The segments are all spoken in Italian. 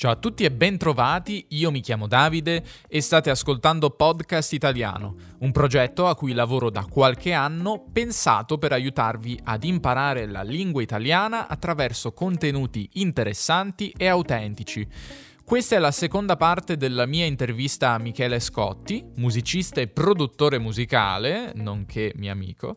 Ciao a tutti e bentrovati, io mi chiamo Davide e state ascoltando Podcast Italiano, un progetto a cui lavoro da qualche anno pensato per aiutarvi ad imparare la lingua italiana attraverso contenuti interessanti e autentici. Questa è la seconda parte della mia intervista a Michele Scotti, musicista e produttore musicale, nonché mio amico.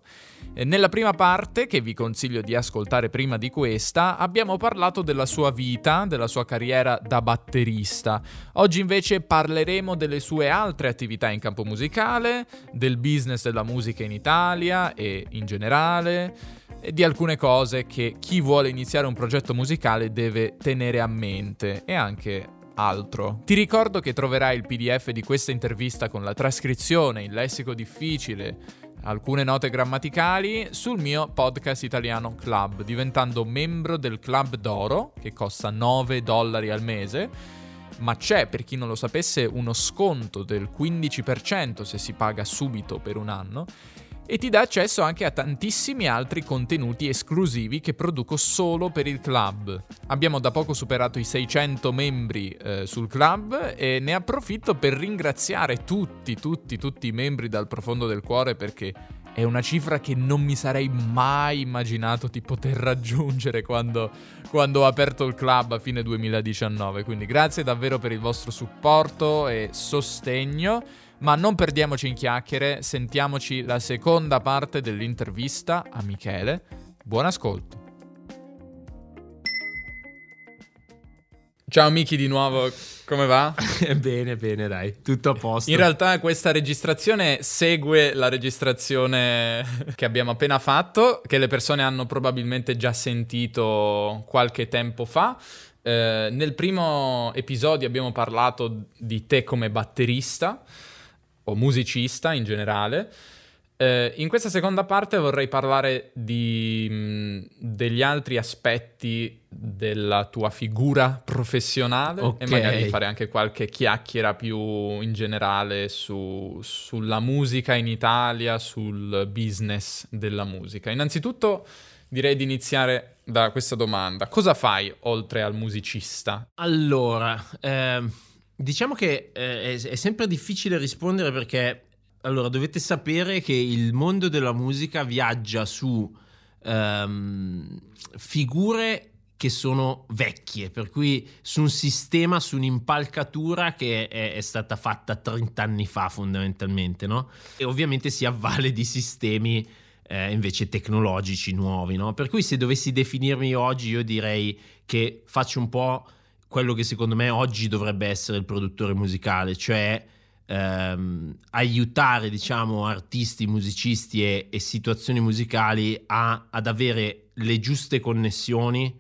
Nella prima parte, che vi consiglio di ascoltare prima di questa, abbiamo parlato della sua vita, della sua carriera da batterista. Oggi invece parleremo delle sue altre attività in campo musicale, del business della musica in Italia e in generale, e di alcune cose che chi vuole iniziare un progetto musicale deve tenere a mente e anche altro. Ti ricordo che troverai il PDF di questa intervista con la trascrizione, il lessico difficile, alcune note grammaticali sul mio podcast italiano Club, diventando membro del Club d'Oro, che costa 9 dollari al mese. Ma c'è, per chi non lo sapesse, uno sconto del 15% se si paga subito per un anno e ti dà accesso anche a tantissimi altri contenuti esclusivi che produco solo per il club. Abbiamo da poco superato i 600 membri eh, sul club e ne approfitto per ringraziare tutti, tutti, tutti i membri dal profondo del cuore perché è una cifra che non mi sarei mai immaginato di poter raggiungere quando, quando ho aperto il club a fine 2019. Quindi grazie davvero per il vostro supporto e sostegno. Ma non perdiamoci in chiacchiere, sentiamoci la seconda parte dell'intervista a Michele. Buon ascolto. Ciao Miki di nuovo, come va? bene, bene, dai, tutto a posto. In realtà questa registrazione segue la registrazione che abbiamo appena fatto, che le persone hanno probabilmente già sentito qualche tempo fa. Eh, nel primo episodio abbiamo parlato di te come batterista o musicista in generale. Eh, in questa seconda parte vorrei parlare di, mh, degli altri aspetti della tua figura professionale okay. e magari fare anche qualche chiacchiera più in generale su, sulla musica in Italia, sul business della musica. Innanzitutto direi di iniziare da questa domanda. Cosa fai oltre al musicista? Allora, eh, Diciamo che eh, è, è, sempre difficile rispondere perché allora dovete sapere che il mondo della musica viaggia su um, figure che sono vecchie, per cui su un sistema, su un'impalcatura che è, è, stata fatta 30 anni fa fondamentalmente, no? E ovviamente si avvale di sistemi eh, invece tecnologici nuovi, no? Per cui se dovessi definirmi oggi io direi che faccio un po' quello che secondo me oggi dovrebbe essere il produttore musicale, cioè ehm, aiutare diciamo artisti, musicisti e, e situazioni musicali a, ad avere le giuste connessioni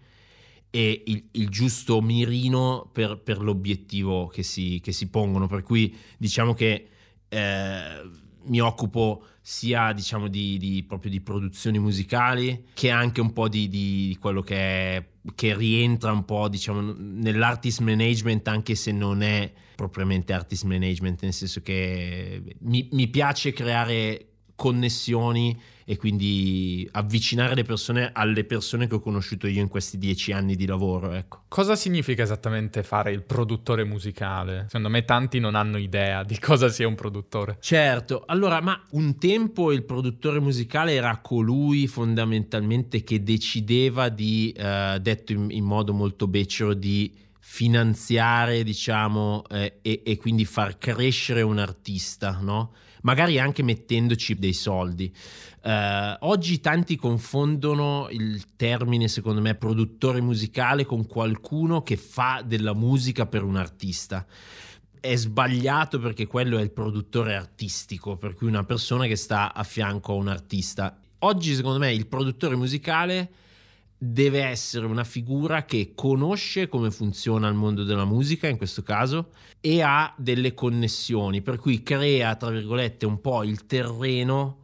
e il, il giusto mirino per, per l'obiettivo che si, che si, pongono. Per cui diciamo che eh, mi occupo sia diciamo di, di, proprio di produzioni musicali che anche un po' di, di quello che, è, che rientra un po' diciamo nell'artist management anche se non è propriamente artist management nel senso che mi, mi piace creare connessioni e quindi avvicinare le persone alle persone che ho conosciuto io in questi dieci anni di lavoro. Ecco. Cosa significa esattamente fare il produttore musicale? Secondo me tanti non hanno idea di cosa sia un produttore. Certo, allora, ma un tempo il produttore musicale era colui fondamentalmente che decideva di, eh, detto in, in modo molto becero, di finanziare, diciamo, eh, e, e, quindi far crescere un artista, no? Magari anche mettendoci dei soldi. Uh, oggi tanti confondono il termine, secondo me, produttore musicale con qualcuno che fa della musica per un artista. È sbagliato perché quello è il produttore artistico, per cui una persona che sta a fianco a un artista. Oggi, secondo me, il produttore musicale deve essere una figura che conosce come funziona il mondo della musica in questo caso e ha delle connessioni, per cui crea, tra virgolette, un po' il terreno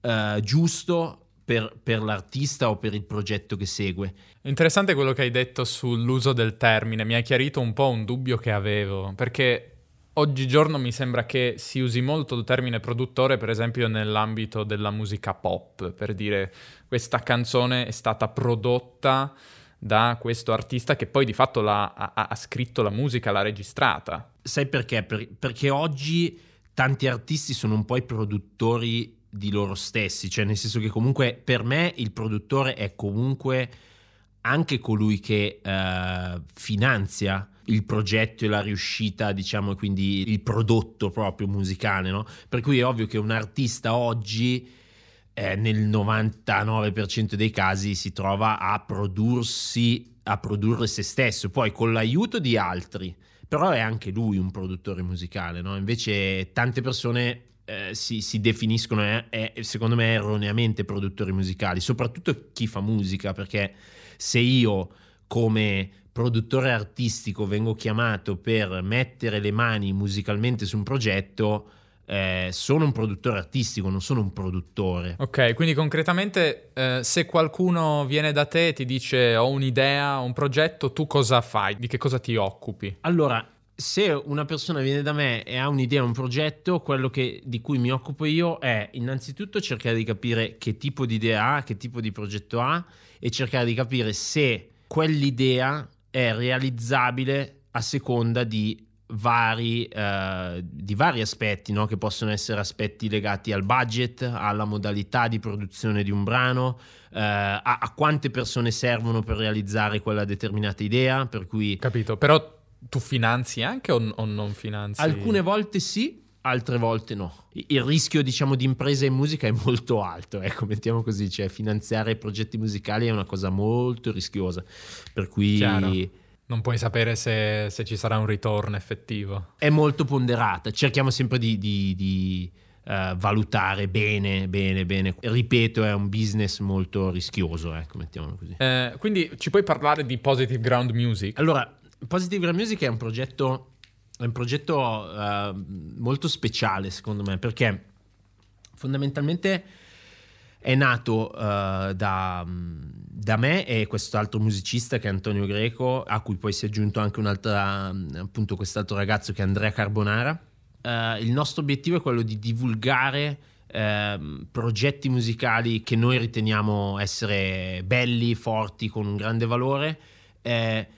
eh, giusto per, per, l'artista o per il progetto che segue. Interessante quello che hai detto sull'uso del termine, mi ha chiarito un po' un dubbio che avevo, perché oggigiorno mi sembra che si usi molto il termine produttore, per esempio nell'ambito della musica pop, per dire questa canzone è stata prodotta da questo artista che poi di fatto ha, ha, scritto la musica, l'ha registrata. Sai perché? Per, perché oggi tanti artisti sono un po' i produttori di loro stessi, cioè nel senso che comunque per me il produttore è comunque anche colui che uh, finanzia il progetto e la riuscita, diciamo, quindi il prodotto proprio musicale, no? Per cui è ovvio che un artista oggi eh, nel 99% dei casi si trova a prodursi, a produrre se stesso, poi con l'aiuto di altri, però è anche lui un produttore musicale, no? Invece tante persone eh, si, si, definiscono, eh, eh, secondo me, erroneamente produttori musicali, soprattutto chi fa musica, perché se io come produttore artistico vengo chiamato per mettere le mani musicalmente su un progetto, eh, sono un produttore artistico, non sono un produttore. Ok, quindi concretamente eh, se qualcuno viene da te e ti dice ho un'idea, un progetto, tu cosa fai? Di che cosa ti occupi? Allora, se una persona viene da me e ha un'idea, un progetto, quello che, di cui mi occupo io è innanzitutto cercare di capire che tipo di idea ha, che tipo di progetto ha e cercare di capire se quell'idea è realizzabile a seconda di vari, eh, di vari aspetti, no? che possono essere aspetti legati al budget, alla modalità di produzione di un brano, eh, a, a, quante persone servono per realizzare quella determinata idea. Per cui... Capito, però tu finanzi anche o, o non finanzi? Alcune volte sì, altre volte no. Il rischio, diciamo, di impresa in musica è molto alto, ecco, mettiamo così, cioè finanziare progetti musicali è una cosa molto rischiosa, per cui... Chiaro non puoi sapere se, se, ci sarà un ritorno effettivo. È molto ponderata, cerchiamo sempre di, di, di uh, valutare bene, bene, bene. Ripeto, è un business molto rischioso, ecco, mettiamolo così. Eh, quindi ci puoi parlare di Positive Ground Music? Allora, Positive Ground Music è un progetto, è un progetto uh, molto speciale, secondo me, perché fondamentalmente è nato uh, da, da, me e quest'altro musicista che è Antonio Greco, a cui poi si è aggiunto anche un altro, appunto quest'altro ragazzo che è Andrea Carbonara. Uh, il nostro obiettivo è quello di divulgare uh, progetti musicali che noi riteniamo essere belli, forti, con un grande valore, eh,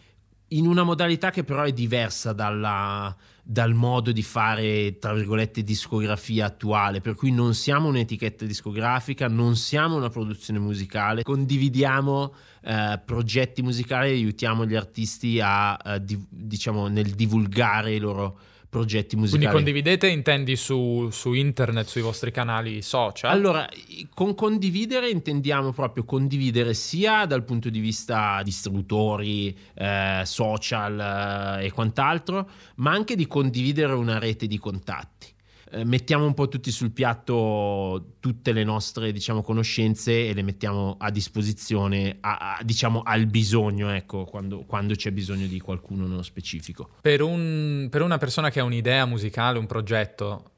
in una modalità che però è diversa dalla dal modo di fare, tra virgolette, discografia attuale, per cui non siamo un'etichetta discografica, non siamo una produzione musicale, condividiamo eh, progetti musicali e aiutiamo gli artisti a, a di, diciamo, nel divulgare i loro progetti musicali. Quindi condividete intendi su, su, internet, sui vostri canali social? Allora, con condividere intendiamo proprio condividere sia dal punto di vista distributori, eh, social eh, e quant'altro, ma anche di condividere una rete di contatti. Eh, mettiamo un po' tutti sul piatto tutte le nostre diciamo, conoscenze e le mettiamo a disposizione a, a, diciamo, al bisogno ecco, quando, quando, c'è bisogno di qualcuno nello specifico per, un, per una persona che ha un'idea musicale un progetto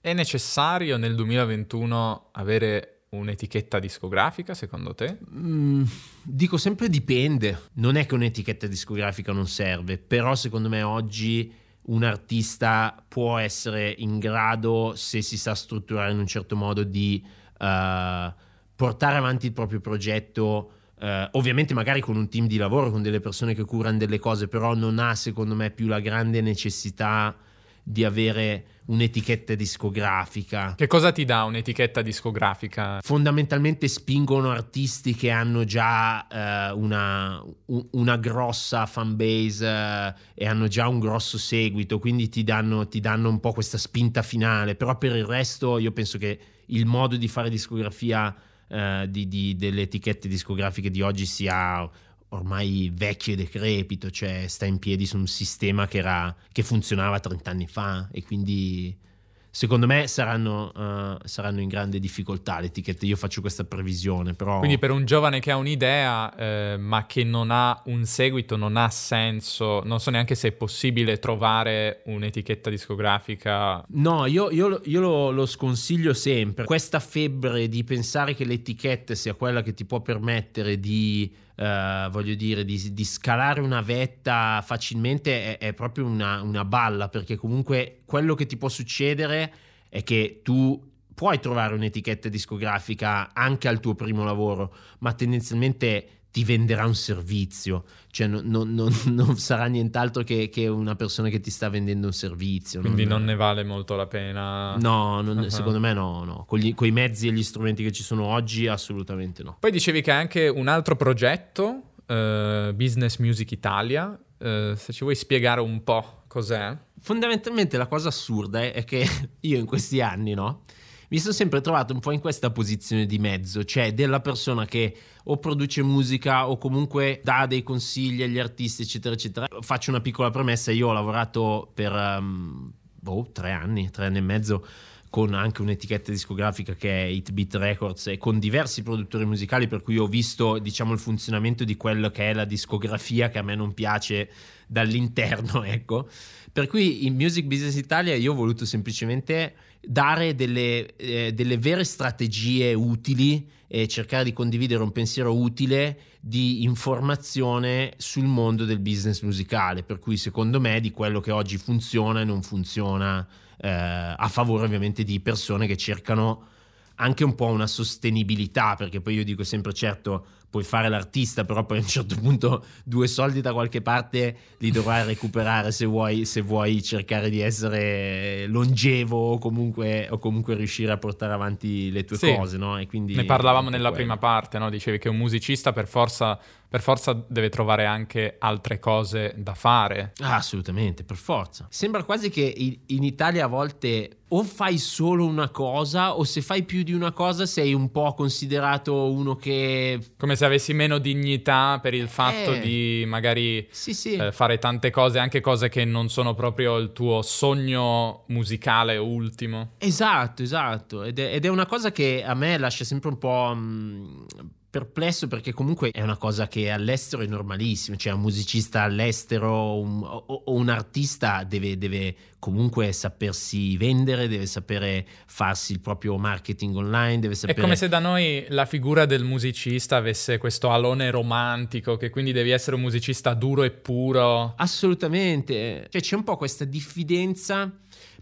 è necessario nel 2021 avere un'etichetta discografica secondo te? Mm, dico sempre dipende. Non è che un'etichetta discografica non serve, però secondo me oggi un artista può essere in grado, se si sa strutturare in un certo modo, di uh, portare avanti il proprio progetto. Uh, ovviamente magari con un team di lavoro, con delle persone che curano delle cose, però non ha secondo me più la grande necessità di avere un'etichetta discografica. Che cosa ti dà un'etichetta discografica? Fondamentalmente spingono artisti che hanno già eh, una, una, grossa fanbase eh, e hanno già un grosso seguito, quindi ti danno, ti danno un po' questa spinta finale, però per il resto io penso che il modo di fare discografia eh, di, di, delle etichette discografiche di oggi sia ormai vecchio e decrepito, cioè sta in piedi su un sistema che, era, che funzionava 30 anni fa e quindi secondo me saranno, uh, saranno, in grande difficoltà le etichette. Io faccio questa previsione, però... Quindi per un giovane che ha un'idea eh, ma che non ha un seguito, non ha senso, non so neanche se è possibile trovare un'etichetta discografica. No, io, io, io lo, lo, sconsiglio sempre. Questa febbre di pensare che l'etichetta sia quella che ti può permettere di Uh, voglio dire, di, di, scalare una vetta facilmente è, è proprio una, una, balla, perché comunque quello che ti può succedere è che tu puoi trovare un'etichetta discografica anche al tuo primo lavoro, ma tendenzialmente ti venderà un servizio, cioè non, non, non, non sarà nient'altro che, che, una persona che ti sta vendendo un servizio. Quindi non, ne vale molto la pena. No, uh-huh. secondo me no, no. Con, gli, con, i mezzi e gli strumenti che ci sono oggi assolutamente no. Poi dicevi che hai anche un altro progetto, uh, Business Music Italia, uh, se ci vuoi spiegare un po' cos'è. Fondamentalmente la cosa assurda è, è che io in questi anni, no? Mi sono sempre trovato un po' in questa posizione di mezzo, cioè della persona che o produce musica o comunque dà dei consigli agli artisti, eccetera, eccetera. Faccio una piccola premessa, io ho lavorato per um, boh, tre anni, tre anni e mezzo con anche un'etichetta discografica che è Hit Beat Records e con diversi produttori musicali per cui ho visto diciamo il funzionamento di quello che è la discografia che a me non piace dall'interno ecco per cui in Music Business Italia io ho voluto semplicemente dare delle, eh, delle vere strategie utili e cercare di condividere un pensiero utile di informazione sul mondo del business musicale, per cui secondo me di quello che oggi funziona e non funziona eh, a favore ovviamente di persone che cercano anche un po' una sostenibilità, perché poi io dico sempre certo puoi fare l'artista, però poi a un certo punto due soldi da qualche parte li dovrai recuperare se vuoi, se vuoi cercare di essere longevo o comunque, o comunque, riuscire a portare avanti le tue sì. cose. No? ne parlavamo nella quello. prima parte, no? dicevi che un musicista per forza per forza deve trovare anche altre cose da fare. Ah, assolutamente, per forza. Sembra quasi che in Italia a volte o fai solo una cosa o se fai più di una cosa sei un po' considerato uno che... Come se avessi meno dignità per il fatto eh, di magari sì, sì. Eh, fare tante cose, anche cose che non sono proprio il tuo sogno musicale ultimo. Esatto, esatto. Ed è, ed è una cosa che a me lascia sempre un po'... Mh, perplesso perché comunque è una cosa che all'estero è normalissima, cioè un musicista all'estero un, o, o, un artista deve, deve, comunque sapersi vendere, deve sapere farsi il proprio marketing online, deve sapere... È come se da noi la figura del musicista avesse questo alone romantico, che quindi devi essere un musicista duro e puro. Assolutamente, cioè c'è un po' questa diffidenza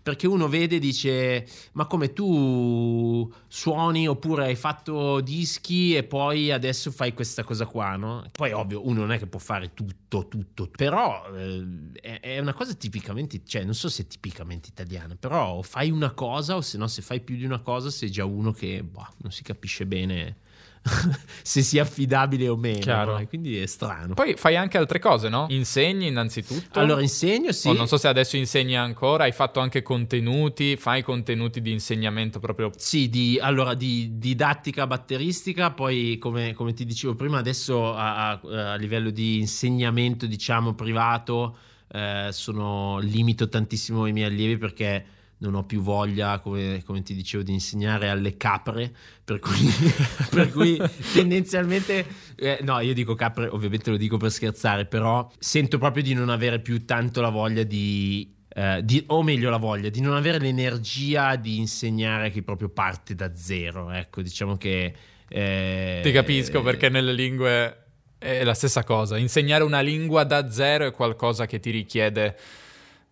perché uno vede e dice ma come tu suoni oppure hai fatto dischi e poi adesso fai questa cosa qua, no? Poi ovvio uno non è che può fare tutto, tutto, però eh, è una cosa tipicamente, cioè non so se è tipicamente italiana, però fai una cosa o se no se fai più di una cosa sei già uno che boh, non si capisce bene se sia affidabile o meno. No? Quindi è strano. Poi fai anche altre cose, no? Insegni innanzitutto. Allora insegno, sì. O non so se adesso insegni ancora, hai fatto anche contenuti, fai contenuti di insegnamento proprio. Sì, di, allora di didattica batteristica, poi come, come ti dicevo prima, adesso a, a, a livello di insegnamento, diciamo, privato, eh, sono, limito tantissimo i miei allievi perché non ho più voglia, come, come, ti dicevo, di insegnare alle capre, per cui, per cui tendenzialmente, eh, no, io dico capre, ovviamente lo dico per scherzare, però sento proprio di non avere più tanto la voglia di, eh, di, o meglio la voglia, di non avere l'energia di insegnare a chi proprio parte da zero, ecco, diciamo che... Eh, Ti capisco perché nelle lingue è la stessa cosa, insegnare una lingua da zero è qualcosa che ti richiede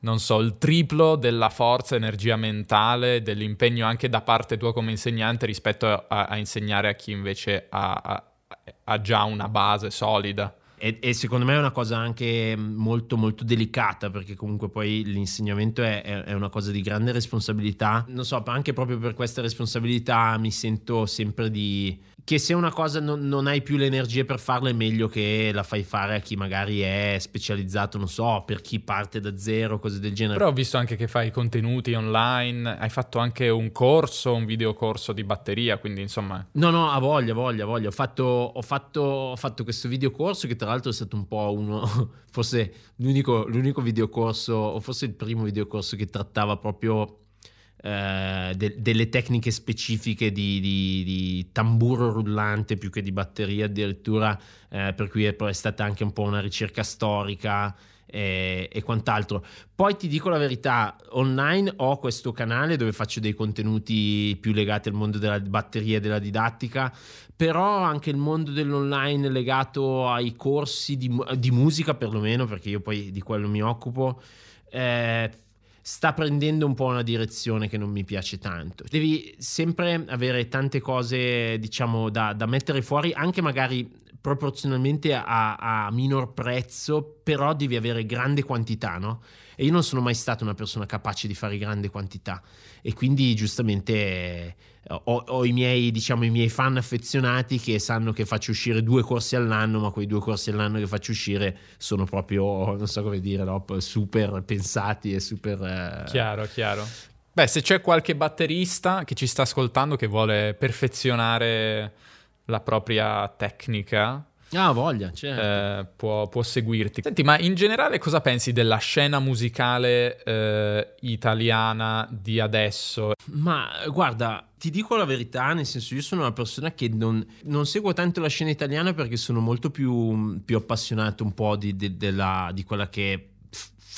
non so, il triplo della forza, energia mentale, dell'impegno anche da parte tua come insegnante rispetto a, a insegnare a chi invece ha, ha, ha già una base solida. E, e, secondo me è una cosa anche molto molto delicata perché comunque poi l'insegnamento è, è, è, una cosa di grande responsabilità. Non so, anche proprio per questa responsabilità mi sento sempre di... che se una cosa non, non hai più le energie per farla è meglio che la fai fare a chi magari è specializzato, non so, per chi parte da zero, cose del genere. Però ho visto anche che fai contenuti online, hai fatto anche un corso, un videocorso di batteria, quindi insomma... No, no, a voglia, voglia, voglia. Ho fatto, ho fatto, ho fatto questo videocorso che tra l'altro è stato un po' uno, forse l'unico, l'unico videocorso, o forse il primo videocorso che trattava proprio eh, de- delle tecniche specifiche di, di, di, tamburo rullante più che di batteria addirittura, eh, per cui è, è stata anche un po' una ricerca storica e, e, quant'altro. Poi ti dico la verità, online ho questo canale dove faccio dei contenuti più legati al mondo della batteria e della didattica, però anche il mondo dell'online legato ai corsi di, di musica perlomeno, perché io poi di quello mi occupo. Eh, sta prendendo un po' una direzione che non mi piace tanto. Devi sempre avere tante cose, diciamo, da, da mettere fuori, anche magari proporzionalmente a, a, minor prezzo, però devi avere grande quantità, no? E io non sono mai stata una persona capace di fare grande quantità e quindi giustamente eh, ho, ho, i, miei, diciamo, i miei fan affezionati che sanno che faccio uscire due corsi all'anno, ma quei due corsi all'anno che faccio uscire sono proprio, non so come dire, no? super pensati e super... Eh... Chiaro, chiaro. Beh, se c'è qualche batterista che ci sta ascoltando che vuole perfezionare la propria tecnica, Ah, voglia, certo. eh, può, può, seguirti. Senti, ma in generale cosa pensi della scena musicale eh, italiana di adesso? Ma guarda, ti dico la verità, nel senso io sono una persona che non, non seguo tanto la scena italiana perché sono molto più, più appassionato un po' di, di, della, di quella che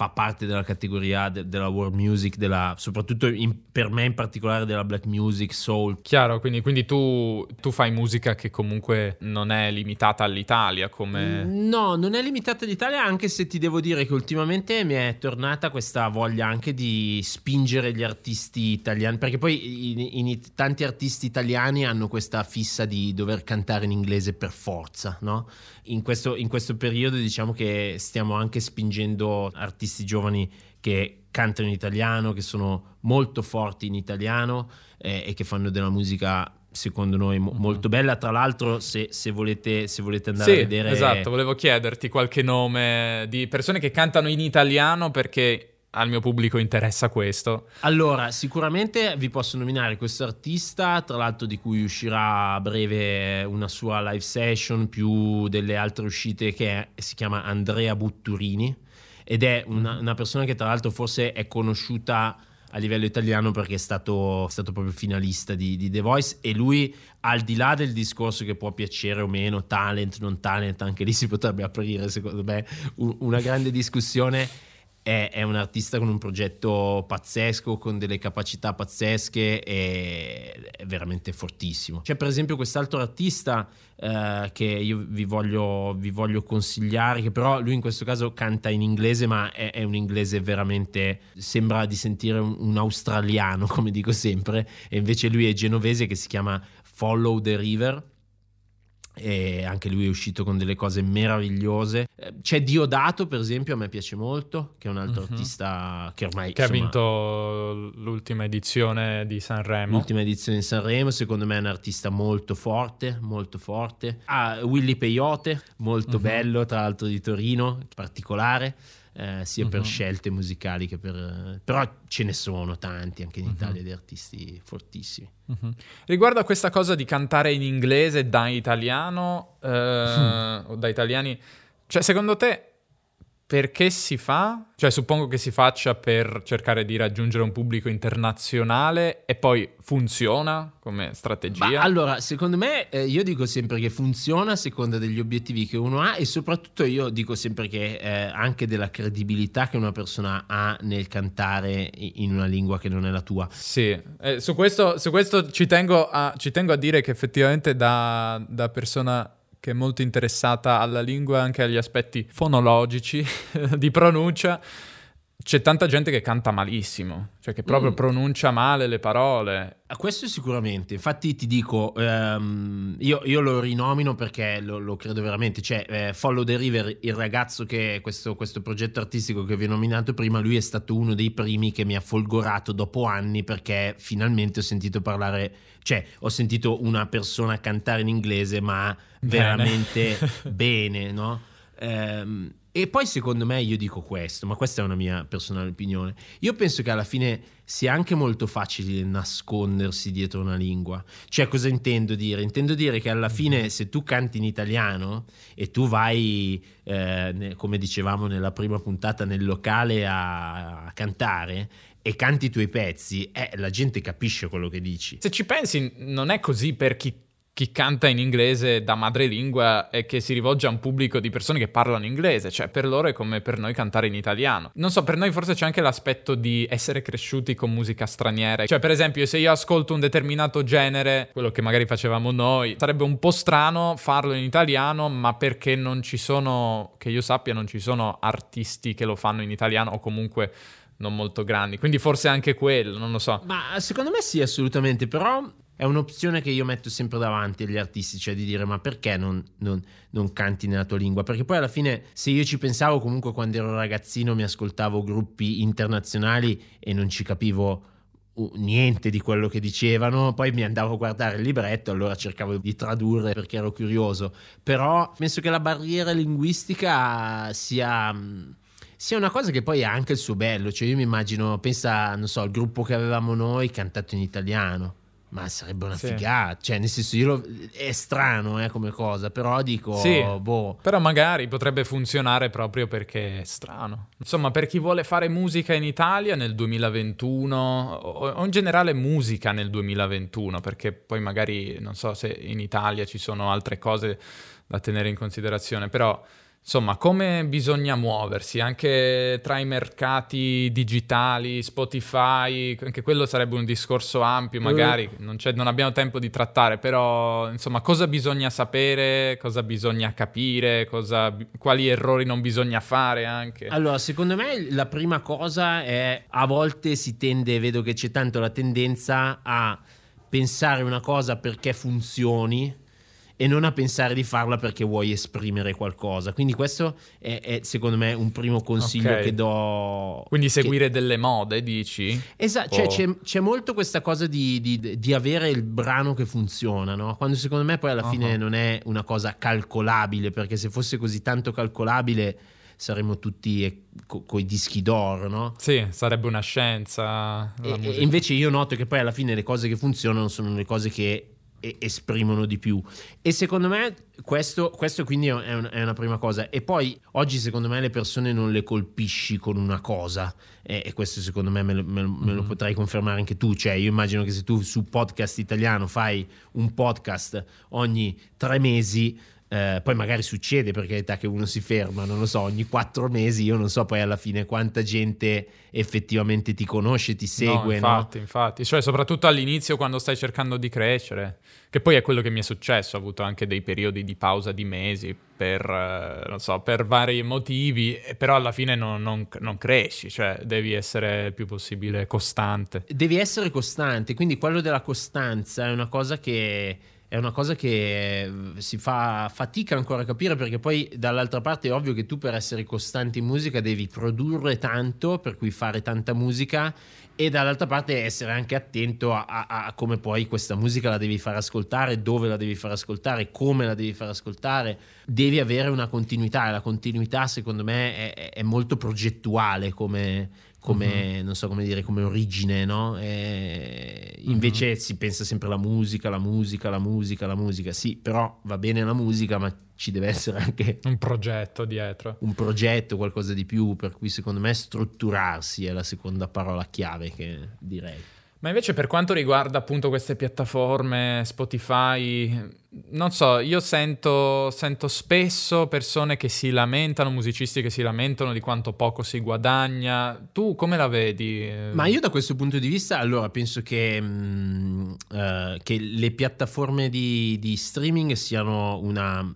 fa parte della categoria de- della world music, della, soprattutto in, per me in particolare della black music, soul. Chiaro, quindi, quindi tu, tu, fai musica che comunque non è limitata all'Italia come... No, non è limitata all'Italia anche se ti devo dire che ultimamente mi è tornata questa voglia anche di spingere gli artisti italiani, perché poi in, in, tanti artisti italiani hanno questa fissa di dover cantare in inglese per forza, no? In questo, in questo periodo diciamo che stiamo anche spingendo artisti giovani che cantano in italiano, che sono molto forti in italiano eh, e che fanno della musica secondo noi mo- molto bella. Tra l'altro, se, se, volete, se volete, andare sì, a vedere. Esatto, volevo chiederti qualche nome di persone che cantano in italiano perché. Al mio pubblico interessa questo. Allora, sicuramente vi posso nominare questo artista, tra l'altro di cui uscirà a breve una sua live session più delle altre uscite che è, si chiama Andrea Butturini ed è una, una persona che tra l'altro forse è conosciuta a livello italiano perché è stato, stato proprio finalista di, di, The Voice e lui al di là del discorso che può piacere o meno, talent, non talent, anche lì si potrebbe aprire secondo me una grande discussione è, è, un artista con un progetto pazzesco, con delle capacità pazzesche e è veramente fortissimo. C'è per esempio quest'altro artista eh, che io vi voglio, vi voglio, consigliare, che però lui in questo caso canta in inglese, ma è, è un inglese veramente, sembra di sentire un, un australiano, come dico sempre, e invece lui è genovese che si chiama Follow the River e anche lui è uscito con delle cose meravigliose. Eh, c'è Diodato, per esempio, a me piace molto, che è un altro uh-huh. artista che ormai che insomma, ha vinto l'ultima edizione di Sanremo. L'ultima edizione di Sanremo, secondo me è un artista molto forte, molto forte. Ah, Willy Peyote, molto uh-huh. bello, tra l'altro di Torino, particolare eh, sia uh-huh. per mhm. scelte musicali che per... però ce ne sono tanti anche in uh-huh. Italia di artisti fortissimi. Uh-huh. Riguardo a questa cosa di cantare in inglese da italiano eh, o da italiani, cioè secondo te perché si fa? Cioè, suppongo che si faccia per cercare di raggiungere un pubblico internazionale e poi funziona come strategia? Ma allora, secondo me, eh, io dico sempre che funziona a seconda degli obiettivi che uno ha e soprattutto io dico sempre che eh, anche della credibilità che una persona ha nel cantare in una lingua che non è la tua. Sì, eh, su, questo, su questo ci, tengo a, ci tengo a dire che effettivamente da, da persona che è molto interessata alla lingua e anche agli aspetti fonologici di pronuncia. C'è tanta gente che canta malissimo, cioè che proprio mm. pronuncia male le parole. A questo sicuramente, infatti ti dico, um, io, io, lo rinomino perché lo, lo credo veramente, cioè eh, Follow the River, il ragazzo che questo, questo progetto artistico che vi ho nominato prima, lui è stato uno dei primi che mi ha folgorato dopo anni perché finalmente ho sentito parlare, cioè ho sentito una persona cantare in inglese ma veramente bene, no? Um, e poi secondo me io dico questo, ma questa è una mia personale opinione. Io penso che alla fine sia anche molto facile nascondersi dietro una lingua. Cioè, cosa intendo dire? Intendo dire che alla fine se tu canti in italiano e tu vai, eh, come dicevamo nella prima puntata, nel locale a, a cantare, e canti i tuoi pezzi, eh, la gente capisce quello che dici. Se ci pensi, non è così per chi chi canta in inglese da madrelingua e che si rivolge a un pubblico di persone che parlano inglese, cioè per loro è come per noi cantare in italiano. Non so, per noi forse c'è anche l'aspetto di essere cresciuti con musica straniera, cioè per esempio se io ascolto un determinato genere, quello che magari facevamo noi, sarebbe un po' strano farlo in italiano, ma perché non ci sono, che io sappia, non ci sono artisti che lo fanno in italiano o comunque non molto grandi. Quindi forse anche quello, non lo so. Ma secondo me sì, assolutamente. Però è un'opzione che io metto sempre davanti agli artisti, cioè di dire ma perché non, non, non, canti nella tua lingua? Perché poi alla fine se io ci pensavo comunque quando ero ragazzino mi ascoltavo gruppi internazionali e non ci capivo niente di quello che dicevano, poi mi andavo a guardare il libretto, allora cercavo di tradurre perché ero curioso, però penso che la barriera linguistica sia sia una cosa che poi ha anche il suo bello, cioè io mi immagino, pensa, non so, al gruppo che avevamo noi cantato in italiano ma sarebbe una sì. figata, cioè nel senso lo, è strano eh, come cosa, però dico, sì, boh. Però magari potrebbe funzionare proprio perché è strano. Insomma, per chi vuole fare musica in Italia nel 2021 o in generale musica nel 2021, perché poi magari non so se in Italia ci sono altre cose da tenere in considerazione, però Insomma, come bisogna muoversi anche tra i mercati digitali, Spotify, anche quello sarebbe un discorso ampio, eh. magari non, non, abbiamo tempo di trattare, però insomma, cosa bisogna sapere, cosa bisogna capire, cosa, quali errori non bisogna fare anche. Allora, secondo me la prima cosa è a volte si tende, vedo che c'è tanto la tendenza a pensare una cosa perché funzioni e non a pensare di farla perché vuoi esprimere qualcosa. Quindi questo è, è secondo me un primo consiglio okay. che do. Quindi seguire che... delle mode, dici? Esatto, cioè, c'è, c'è, molto questa cosa di, di, di, avere il brano che funziona, no? Quando secondo me poi alla uh-huh. fine non è una cosa calcolabile, perché se fosse così tanto calcolabile saremmo tutti co- coi dischi d'oro, no? Sì, sarebbe una scienza. E, e invece io noto che poi alla fine le cose che funzionano sono le cose che esprimono di più. E secondo me questo, questo quindi è, un, è, una prima cosa. E poi oggi secondo me le persone non le colpisci con una cosa. E, e questo secondo me me, me, me mm-hmm. lo potrai confermare anche tu. Cioè io immagino che se tu su podcast italiano fai un podcast ogni tre mesi eh, poi magari succede per carità che uno si ferma, non lo so, ogni quattro mesi, io non so poi alla fine quanta gente effettivamente ti conosce, ti segue. No, infatti, no? infatti, cioè soprattutto all'inizio quando stai cercando di crescere, che poi è quello che mi è successo, ho avuto anche dei periodi di pausa di mesi per, eh, non so, per vari motivi, però alla fine non, non, non cresci, cioè devi essere il più possibile costante. Devi essere costante, quindi quello della costanza è una cosa che è una cosa che eh, si fa fatica ancora a capire perché poi dall'altra parte è ovvio che tu per essere costante in musica devi produrre tanto, per cui fare tanta musica e dall'altra parte essere anche attento a, a, a, come poi questa musica la devi far ascoltare, dove la devi far ascoltare, come la devi far ascoltare. Devi avere una continuità e la continuità secondo me è, è molto progettuale come, come, uh-huh. non so come dire, come origine, no? E invece uh-huh. si pensa sempre alla musica, la musica, la musica, la musica. Sì, però va bene la musica, ma ci deve essere anche un progetto dietro. Un progetto, qualcosa di più, per cui secondo me strutturarsi è la seconda parola chiave che direi. Ma invece per quanto riguarda appunto queste piattaforme, Spotify, non so, io sento, sento, spesso persone che si lamentano, musicisti che si lamentano di quanto poco si guadagna. Tu come la vedi? Ma io da questo punto di vista, allora, penso che, mh, mm, uh, eh, che le piattaforme di, di streaming siano una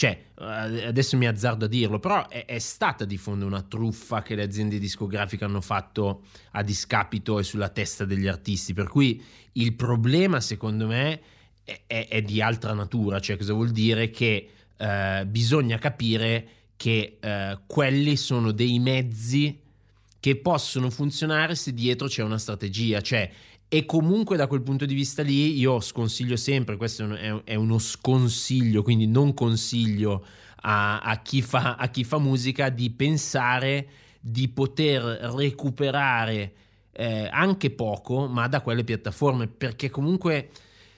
cioè, eh, adesso mi azzardo a dirlo, però è, è, stata di fondo una truffa che le aziende discografiche hanno fatto a discapito e sulla testa degli artisti. Per cui il problema, secondo me, è, è, è di altra natura. Cioè, cosa vuol dire? Che eh, bisogna capire che eh, quelli sono dei mezzi che possono funzionare se dietro c'è una strategia. Cioè, e comunque da quel punto di vista lì io sconsiglio sempre, questo è uno sconsiglio, quindi non consiglio a, a, chi, fa, a chi fa musica di pensare di poter recuperare eh, anche poco, ma da quelle piattaforme, perché comunque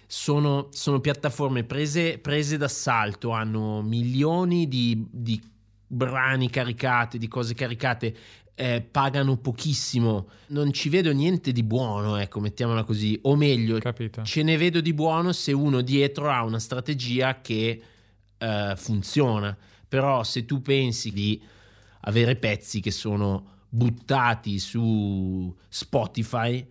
sono, sono piattaforme prese, prese, d'assalto, hanno milioni di, di brani caricati, di cose caricate eh, pagano pochissimo, non ci vedo niente di buono, ecco, mettiamola così, o meglio, Capito. ce ne vedo di buono se uno dietro ha una strategia che eh, funziona, però se tu pensi di avere pezzi che sono buttati su Spotify,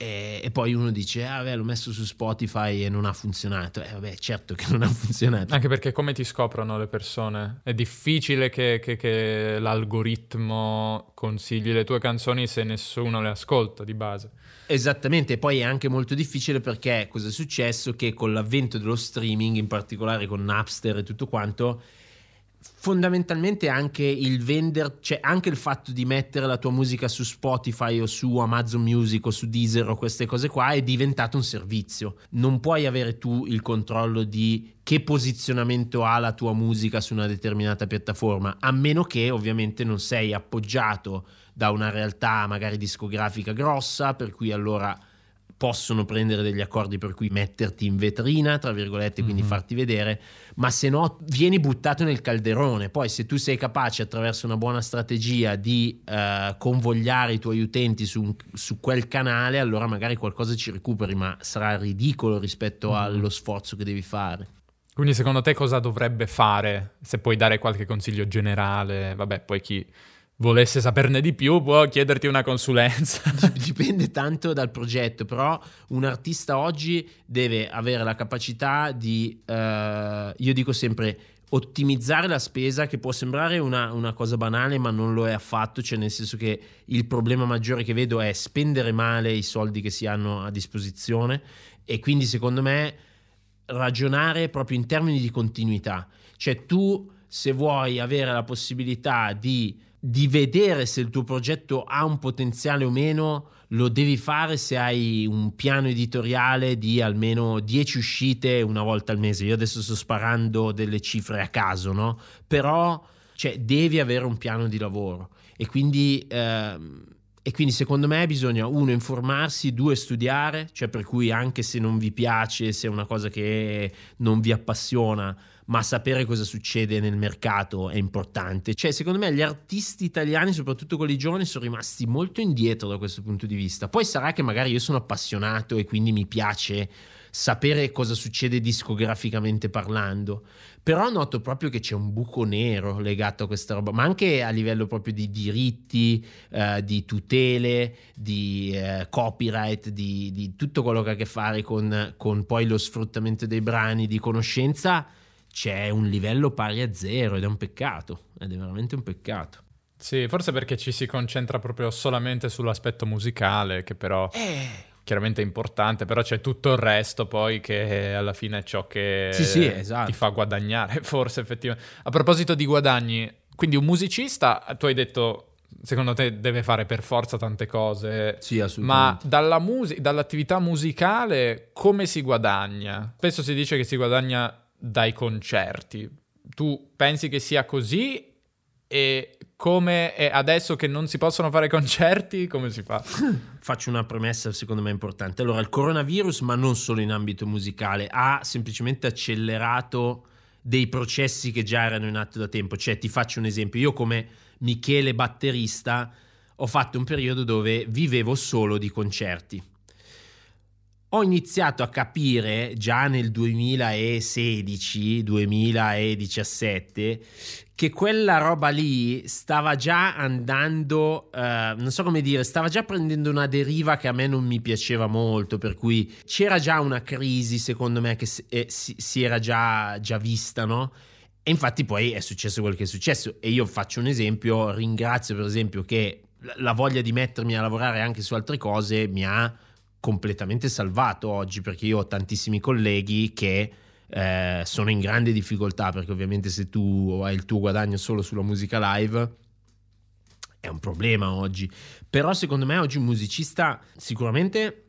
e, e, poi uno dice, ah, beh, l'ho messo su Spotify e non ha funzionato. Eh, vabbè, certo che non ha funzionato. Anche perché come ti scoprono le persone? È difficile che, che, che l'algoritmo consigli le tue canzoni se nessuno le ascolta di base. Esattamente, poi è anche molto difficile perché cosa è successo? Che con l'avvento dello streaming, in particolare con Napster e tutto quanto, fondamentalmente anche il vender, cioè anche il fatto di mettere la tua musica su Spotify o su Amazon Music o su Deezer o queste cose qua è diventato un servizio. Non puoi avere tu il controllo di che posizionamento ha la tua musica su una determinata piattaforma, a meno che ovviamente non sei appoggiato da una realtà magari discografica grossa, per cui allora possono prendere degli accordi per cui metterti in vetrina, tra virgolette, quindi mm-hmm. farti vedere, ma se no vieni buttato nel calderone. Poi se tu sei capace attraverso una buona strategia di uh, convogliare i tuoi utenti su, su, quel canale, allora magari qualcosa ci recuperi, ma sarà ridicolo rispetto mm-hmm. allo sforzo che devi fare. Quindi secondo te cosa dovrebbe fare? Se puoi dare qualche consiglio generale, vabbè, poi chi volesse saperne di più può chiederti una consulenza. Dipende tanto dal progetto, però un artista oggi deve avere la capacità di, uh, io dico sempre, ottimizzare la spesa, che può sembrare una, una, cosa banale, ma non lo è affatto, cioè nel senso che il problema maggiore che vedo è spendere male i soldi che si hanno a disposizione e quindi secondo me ragionare proprio in termini di continuità, cioè tu se vuoi avere la possibilità di di vedere se il tuo progetto ha un potenziale o meno lo devi fare se hai un piano editoriale di almeno 10 uscite una volta al mese. Io adesso sto sparando delle cifre a caso, no? Però cioè, devi avere un piano di lavoro e quindi, ehm, e quindi secondo me bisogna uno informarsi, due studiare, cioè per cui anche se non vi piace, se è una cosa che non vi appassiona, ma sapere cosa succede nel mercato è importante. Cioè, secondo me gli artisti italiani, soprattutto quelli giovani, sono rimasti molto indietro da questo punto di vista. Poi sarà che magari io sono appassionato e quindi mi piace sapere cosa succede discograficamente parlando. Però noto proprio che c'è un buco nero legato a questa roba, ma anche a livello proprio di diritti, eh, di tutele, di eh, copyright, di, di, tutto quello che ha a che fare con, con poi lo sfruttamento dei brani, di conoscenza c'è un livello pari a zero ed è un peccato, ed è veramente un peccato. Sì, forse perché ci si concentra proprio solamente sull'aspetto musicale, che però eh. chiaramente è importante, però c'è tutto il resto poi che alla fine è ciò che sì, sì, esatto. ti fa guadagnare, forse effettivamente. A proposito di guadagni, quindi un musicista, tu hai detto secondo te deve fare per forza tante cose. Sì. Ma dalla mus- dall'attività musicale come si guadagna? Spesso si dice che si guadagna dai concerti. Tu pensi che sia così? E come adesso che non si possono fare concerti, come si fa? Faccio una premessa secondo me importante. Allora, il coronavirus, ma non solo in ambito musicale, ha semplicemente accelerato dei processi che già erano in atto da tempo. Cioè, ti faccio un esempio. Io come Michele batterista ho fatto un periodo dove vivevo solo di concerti ho iniziato a capire già nel 2016-2017 che quella roba lì stava già andando, eh, non so come dire, stava già prendendo una deriva che a me non mi piaceva molto, per cui c'era già una crisi secondo me che eh, si, si era già, già vista, no? E infatti poi è successo quel che è successo e io faccio un esempio, ringrazio per esempio che la voglia di mettermi a lavorare anche su altre cose mi ha completamente salvato oggi perché io ho tantissimi colleghi che eh, sono in grande difficoltà perché ovviamente se tu hai il tuo guadagno solo sulla musica live è un problema oggi. Però secondo me oggi un musicista sicuramente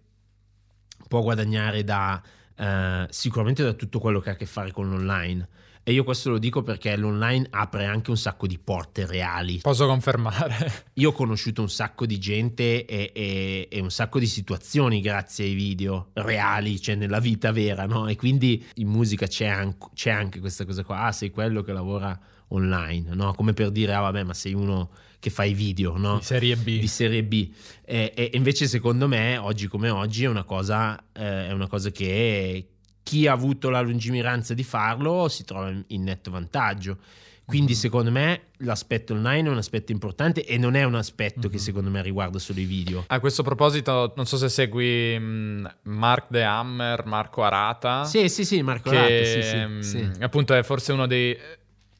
può guadagnare da eh, sicuramente da tutto quello che ha a che fare con l'online e io questo lo dico perché l'online apre anche un sacco di porte reali. Posso confermare. Io ho conosciuto un sacco di gente e, e, e, un sacco di situazioni grazie ai video reali, cioè nella vita vera, no? E quindi in musica c'è anche, c'è anche questa cosa qua. Ah, sei quello che lavora online, no? Come per dire, ah vabbè, ma sei uno che fa i video, no? Di serie B. Di serie B. E, e invece secondo me, oggi come oggi, è una cosa, eh, è una cosa che chi ha avuto la lungimiranza di farlo si trova in netto vantaggio. Quindi, mm. secondo me, l'aspetto online è un aspetto importante e non è un aspetto mm-hmm. che secondo me riguarda solo i video. A questo proposito, non so se segui mm, Mark De Hammer, Marco Arata. Sì, sì, sì, Marco che, Arata, sì, sì, mm, sì. Appunto è forse uno dei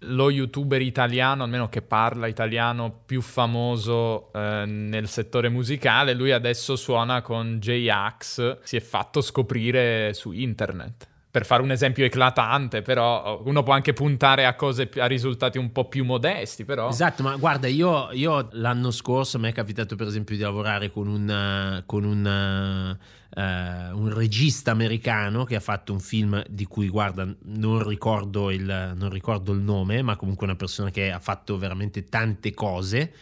lo youtuber italiano, almeno che parla italiano, più famoso eh, nel settore musicale. Lui adesso suona con J-Ax, si è fatto scoprire su internet. Per fare un esempio eclatante, però uno può anche puntare a cose, a risultati un po' più modesti, però. Esatto, ma guarda, io, io l'anno scorso mi è capitato per esempio di lavorare con un, con un Uh, un regista americano che ha fatto un film di cui, guarda, non ricordo, il, non ricordo il nome, ma comunque una persona che ha fatto veramente tante cose.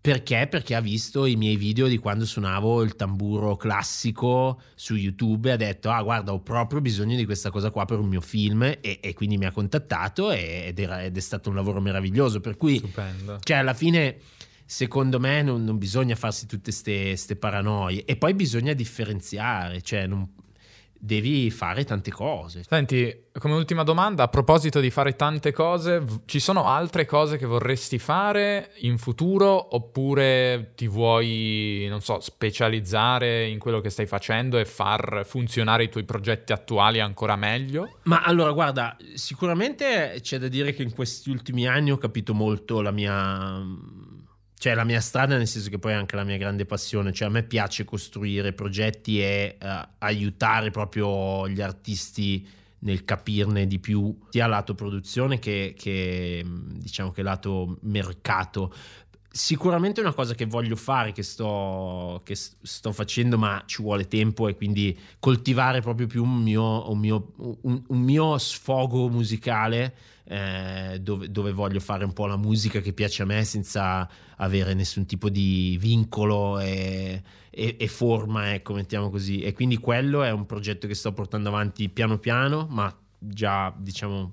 Perché? Perché ha visto i miei video di quando suonavo il tamburo classico su YouTube e ha detto: Ah, guarda, ho proprio bisogno di questa cosa qua per un mio film. E, e quindi mi ha contattato ed, era, ed, è stato un lavoro meraviglioso. Per cui, Stupendo. cioè, alla fine secondo me non, non bisogna farsi tutte queste paranoie e poi bisogna differenziare, cioè non, devi fare tante cose. Senti, come ultima domanda, a proposito di fare tante cose, ci sono altre cose che vorresti fare in futuro oppure ti vuoi, non so, specializzare in quello che stai facendo e far funzionare i tuoi progetti attuali ancora meglio? Ma allora, guarda, sicuramente c'è da dire che in questi ultimi anni ho capito molto la mia cioè la mia strada nel senso che poi è anche la mia grande passione, cioè a me piace costruire progetti e uh, aiutare proprio gli artisti nel capirne di più sia lato produzione che, che diciamo che lato mercato sicuramente una cosa che voglio fare, che sto, che sto, facendo, ma ci vuole tempo e quindi coltivare proprio più un mio, un mio, un, un mio sfogo musicale eh, dove, dove, voglio fare un po' la musica che piace a me senza avere nessun tipo di vincolo e, e, e forma, ecco, mettiamo così. E quindi quello è un progetto che sto portando avanti piano piano, ma già, diciamo,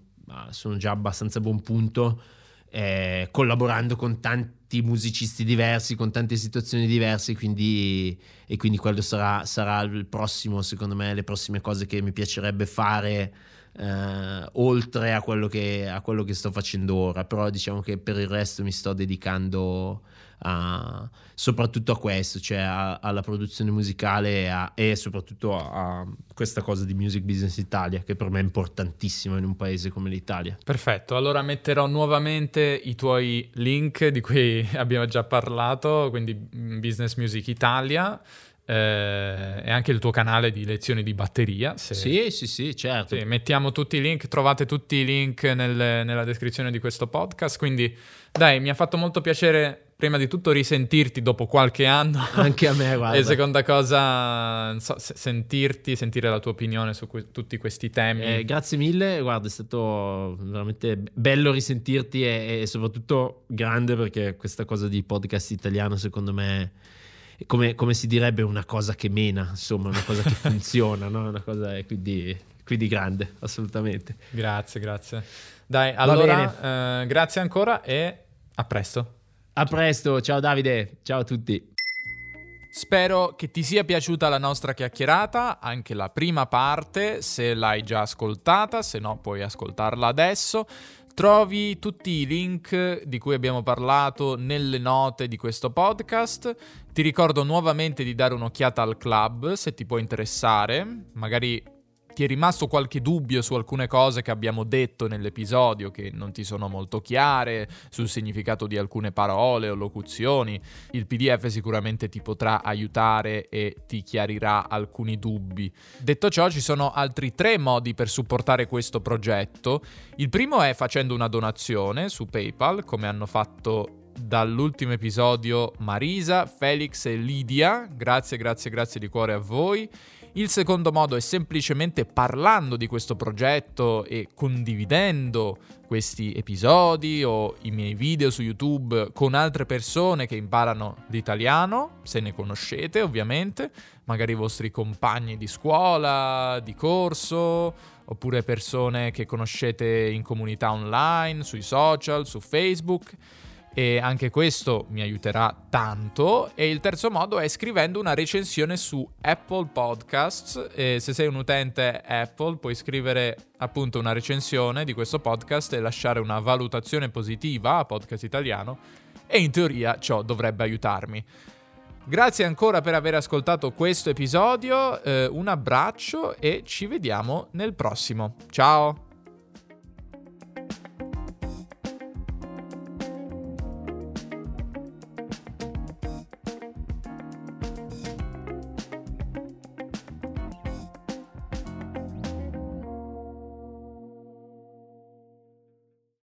sono già abbastanza a buon punto eh, collaborando con tanti musicisti diversi, con tante situazioni diverse, quindi, e quindi quello sarà, sarà il prossimo, secondo me, le prossime cose che mi piacerebbe fare. Eh, oltre a quello, che, a quello che sto facendo ora, però diciamo che per il resto mi sto dedicando a, soprattutto a questo, cioè a, alla produzione musicale a, e soprattutto a, questa cosa di Music Business Italia, che per me è importantissima in un paese come l'Italia. Perfetto, allora metterò nuovamente i tuoi link di cui abbiamo già parlato, quindi Business Music Italia. Eh, e anche il tuo canale di lezioni di batteria. Se... Sì, sì, sì, certo. Sì, mettiamo tutti i link, trovate tutti i link nel, nella descrizione di questo podcast. Quindi, dai, mi ha fatto molto piacere prima di tutto risentirti dopo qualche anno. Anche a me, guarda. e seconda cosa, so, sentirti, sentire la tua opinione su que- tutti questi temi. Eh, grazie mille, guarda, è stato veramente bello risentirti e, e, soprattutto grande perché questa cosa di podcast italiano secondo me... Come, come si direbbe una cosa che mena, insomma, una cosa che funziona, no? Una cosa, quindi, quindi grande, assolutamente. Grazie, grazie. Dai, allora, eh, grazie ancora e a presto. A presto, ciao Davide, ciao a tutti. Spero che ti sia piaciuta la nostra chiacchierata, anche la prima parte, se l'hai già ascoltata, se no puoi ascoltarla adesso. Trovi tutti i link di cui abbiamo parlato nelle note di questo podcast. Ti ricordo nuovamente di dare un'occhiata al club se ti può interessare, magari ti è rimasto qualche dubbio su alcune cose che abbiamo detto nell'episodio che non ti sono molto chiare, sul significato di alcune parole o locuzioni, il PDF sicuramente ti potrà aiutare e ti chiarirà alcuni dubbi. Detto ciò, ci sono altri tre modi per supportare questo progetto. Il primo è facendo una donazione su PayPal, come hanno fatto dall'ultimo episodio Marisa, Felix e Lidia. Grazie, grazie, grazie di cuore a voi. Il secondo modo è semplicemente parlando di questo progetto e condividendo questi episodi o i miei video su YouTube con altre persone che imparano l'italiano, se ne conoscete ovviamente, magari i vostri compagni di scuola, di corso, oppure persone che conoscete in comunità online, sui social, su Facebook e anche questo mi aiuterà tanto. E il terzo modo è scrivendo una recensione su Apple Podcasts. E se sei un utente Apple puoi scrivere appunto una recensione di questo podcast e lasciare una valutazione positiva a Podcast Italiano e in teoria ciò dovrebbe aiutarmi. Grazie ancora per aver ascoltato questo episodio, eh, un abbraccio e ci vediamo nel prossimo. Ciao!